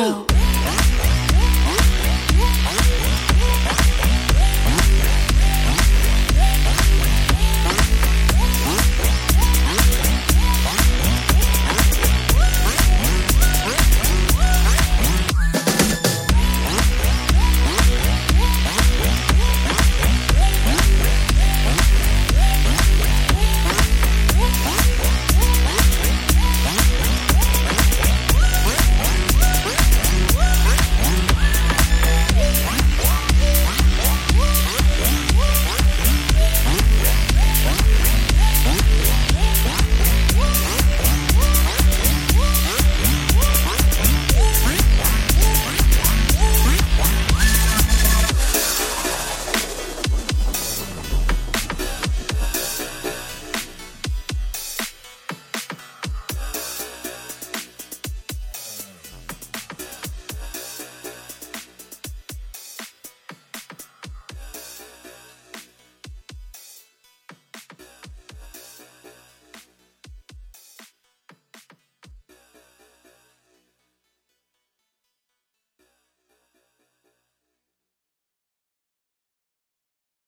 go.